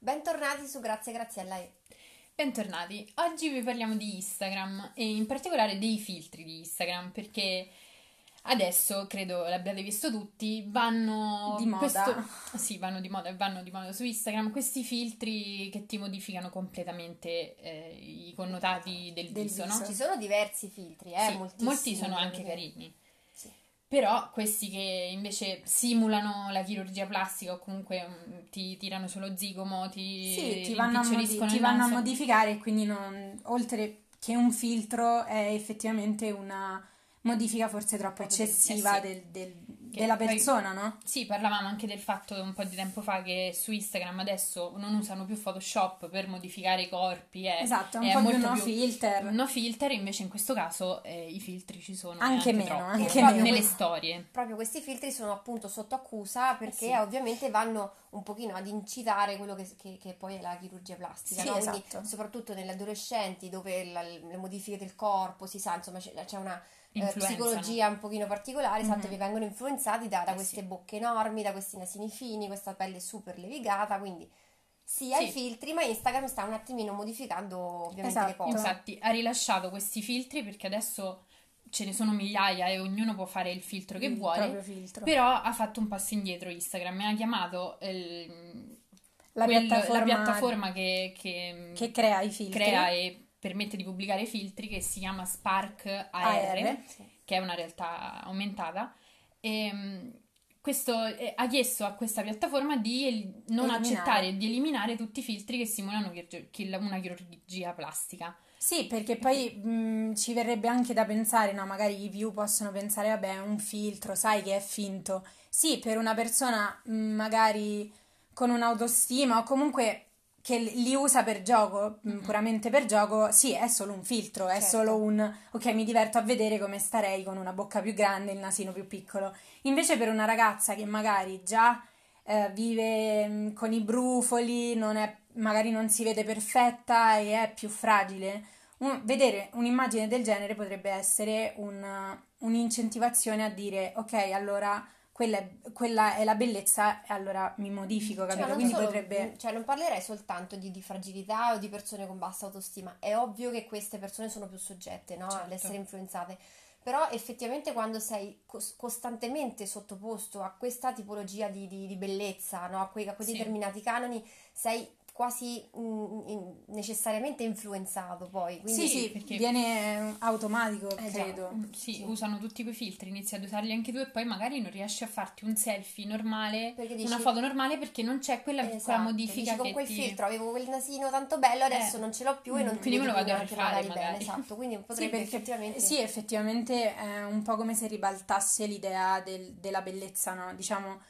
Bentornati su Grazie Graziella e. Bentornati. Oggi vi parliamo di Instagram e in particolare dei filtri di Instagram perché adesso, credo l'abbiate visto tutti, vanno di moda. Questo... Sì, vanno di moda e vanno di moda su Instagram questi filtri che ti modificano completamente eh, i connotati del, del viso, viso, no? Ci sono diversi filtri, eh, sì, molti sono anche carini. Però questi che invece simulano la chirurgia plastica o comunque um, ti tirano solo zigomo, ti, sì, ti vanno, a, modi- ti vanno a modificare e quindi non, oltre che un filtro è effettivamente una modifica forse troppo eccessiva eh sì. del, del della persona, poi, no? Sì, parlavamo anche del fatto un po' di tempo fa che su Instagram adesso non usano più Photoshop per modificare i corpi. È, esatto, è un po' più no filter. No filter, invece in questo caso eh, i filtri ci sono. Anche, anche meno, troppo, anche meno. nelle storie. Proprio questi filtri sono appunto sotto accusa perché eh sì. ovviamente vanno un pochino ad incitare quello che, che, che poi è la chirurgia plastica. Sì, no? Quindi, esatto. soprattutto nelle adolescenti dove la, le modifiche del corpo si sa, insomma c'è, c'è una eh, psicologia un pochino particolare, esatto, mm-hmm. che vengono influenzati da, da eh, queste sì. bocche enormi, da questi nasini fini, questa pelle super levigata, quindi sia sì. i filtri, ma Instagram sta un attimino modificando ovviamente esatto. le cose. Infatti ha rilasciato questi filtri perché adesso ce ne sono migliaia e ognuno può fare il filtro che il vuole, però ha fatto un passo indietro Instagram mi ha chiamato il, la, quel, piattaforma la piattaforma che, che, che crea i filtri crea e permette di pubblicare filtri che si chiama Spark AR, AR che è una realtà aumentata. E, ehm, questo, eh, ha chiesto a questa piattaforma di el- non eliminare. accettare di eliminare tutti i filtri che simulano chir- chir- una chirurgia plastica. Sì, perché poi mh, ci verrebbe anche da pensare, no, magari i view possono pensare, vabbè, è un filtro, sai che è finto. Sì, per una persona mh, magari con un'autostima o comunque che li usa per gioco, mm-hmm. puramente per gioco, sì, è solo un filtro, è certo. solo un ok, mi diverto a vedere come starei con una bocca più grande e il nasino più piccolo. Invece per una ragazza che magari già eh, vive mm, con i brufoli, non è, magari non si vede perfetta e è più fragile, un, vedere un'immagine del genere potrebbe essere un, un'incentivazione a dire ok, allora quella è, quella è la bellezza e allora mi modifico, cioè, capito? Cioè, Quindi solo, potrebbe... Cioè non parlerei soltanto di, di, fragilità o di persone con bassa autostima, è ovvio che queste persone sono più soggette no? certo. ad essere influenzate, però effettivamente quando sei cos- costantemente sottoposto a questa tipologia di, di, di bellezza, no? a, quei, a quei sì. determinati canoni, sei quasi mh, mm, necessariamente influenzato poi. Quindi... Sì, sì, perché viene automatico, eh, credo. Mm, sì, sì, usano tutti quei filtri, inizi ad usarli anche tu e poi magari non riesci a farti un selfie normale, dici... una foto normale perché non c'è quella esatto. piccola modifica dici, con quel ti... filtro avevo quel nasino tanto bello, adesso eh. non ce l'ho più e non mm, quindi me lo vado a rifare bene, esatto, quindi potrebbe sì, effettivamente Sì, effettivamente è un po' come se ribaltasse l'idea del, della bellezza, no? Diciamo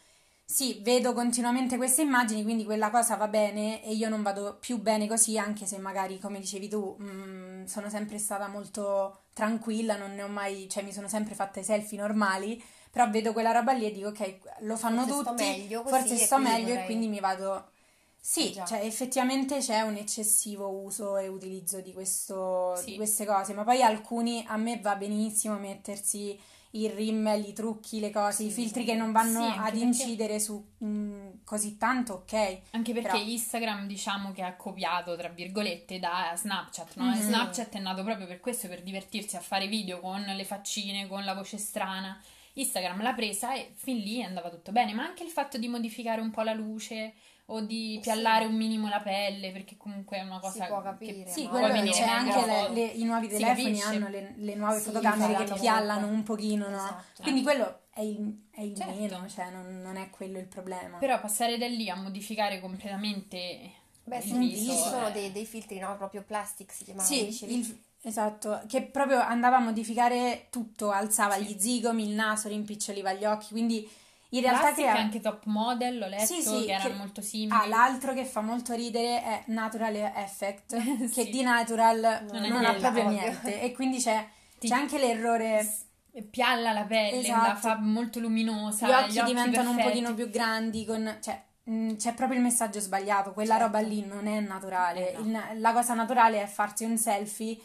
sì, vedo continuamente queste immagini, quindi quella cosa va bene e io non vado più bene così, anche se magari, come dicevi tu, mh, mm, sono sempre stata molto tranquilla, non ne ho mai, cioè mi sono sempre fatte selfie normali, però vedo quella roba lì e dico ok, lo fanno forse tutti, sto meglio forse sto meglio vorrei... e quindi mi vado... Sì, eh cioè effettivamente c'è un eccessivo uso e utilizzo di, questo, sì. di queste cose, ma poi alcuni a me va benissimo mettersi il rimmel, i trucchi, le cose, sì. i filtri che non vanno sì, ad incidere su mh, mm, così tanto, ok. Anche perché Però... Instagram diciamo che ha copiato, tra virgolette, da Snapchat, no? Mm-hmm. Snapchat è nato proprio per questo, per divertirsi a fare video con le faccine, con la voce strana. Instagram l'ha presa e fin lì andava tutto bene, ma anche il fatto di modificare un po' la luce o di piallare sì. un minimo la pelle perché comunque è una cosa si può capire che sì, no? quello c'è anche le, le, i nuovi telefoni hanno le, le nuove sì, fotocamere che piallano molto. un pochino no? Esatto. quindi quello è il, è il certo. meno cioè non, non, è quello il problema però passare da lì a modificare completamente Beh, sì, viso, ci sono dei, dei, filtri, no? Proprio plastic si chiamava. Sì, il, esatto, che proprio andava a modificare tutto, alzava sì. gli zigomi, il naso, rimpiccioliva gli occhi, quindi in realtà crea... anche top model, ho letto sì, sì, che che... molto simili. Ah, l'altro che fa molto ridere è Natural Effect, sì. che di natural non, non ha proprio ovvio. niente. E quindi c'è, Ti... c'è anche l'errore pialla la pelle, esatto. la fa molto luminosa. Gli occhi, gli occhi diventano perfetti. un pochino più grandi, con, cioè, mh, c'è proprio il messaggio sbagliato. Quella certo. roba lì non è naturale. Eh no. il, la cosa naturale è farsi un selfie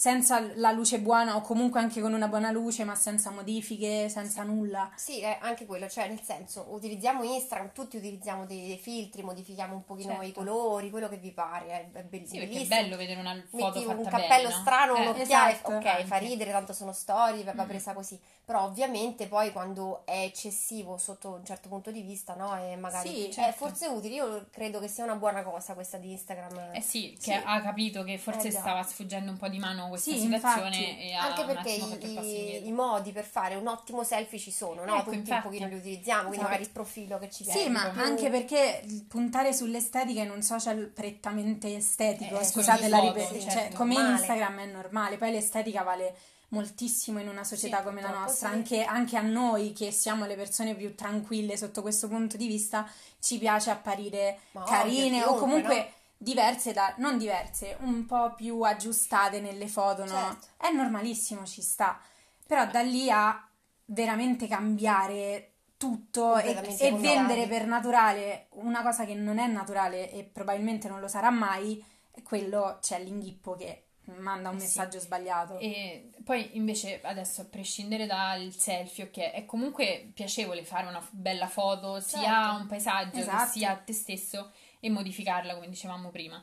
senza la luce buona o comunque anche con una buona luce ma senza modifiche, senza nulla. Sì, è anche quello, cioè nel senso utilizziamo Instagram, tutti utilizziamo dei, dei filtri, modifichiamo un pochino certo. i colori, quello che vi pare, è, è bellissimo. Sì, è bello vedere una foto Metti fatta un cappello bene, strano, no? un'occhiale, esatto, ok, anche. fa ridere, tanto sono storie, va presa così. Però ovviamente poi quando è eccessivo sotto un certo punto di vista, no? E magari Sì, è certo. forse utile, io credo che sia una buona cosa questa di Instagram. Eh sì, che Sì. ha capito che forse Eh stava sfuggendo un po' di mano questa Sì, situazione infatti. e ha Anche perché i, i modi per fare un ottimo selfie ci sono, no? Ecco, Tutti un pochino li utilizziamo, quindi Esatto. magari il profilo che ci piace. Sì, ma più- anche perché puntare sull'estetica in un social prettamente estetico, Eh, scusate con la le ripet- foto, cioè, certo. come Normale. Instagram è normale, poi l'estetica vale moltissimo in una società Sì, come la nostra, sì. anche, anche a noi che siamo le persone più tranquille sotto questo punto di vista, ci piace apparire Ma carine ovvio, o comunque chiunque, diverse da, non diverse, un po' più aggiustate nelle foto, no? Certo. È normalissimo, ci sta. Però da lì a veramente cambiare tutto e, e vendere per naturale una cosa che non è naturale e probabilmente non lo sarà mai, quello c'è l'inghippo che manda un Eh sì. messaggio sbagliato. E poi invece adesso a prescindere dal selfie, ok, è comunque piacevole fare una bella foto sia Certo. a un paesaggio Esatto. che sia a te stesso e modificarla come dicevamo prima.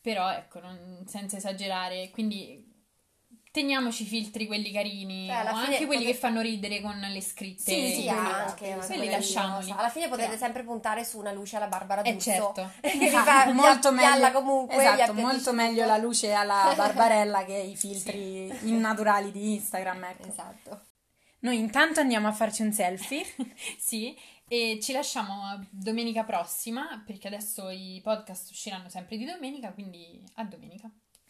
Però ecco, non- senza esagerare, quindi teniamoci i filtri quelli carini Cioè, o anche quelli pote- che fanno ridere con le scritte. Sì, Sì, anche, anche quelli lasciamoli. Alla fine potete Però- sempre puntare su una luce alla Barbara Eh, D'Urso. certo. che fa molto meglio, comunque, esatto, molto meglio la luce alla Barbarella che i filtri innaturali di Instagram, ecco. Esatto. Noi intanto andiamo a farci un selfie. Sì, e ci lasciamo domenica prossima perché adesso i podcast usciranno sempre di domenica, quindi a domenica.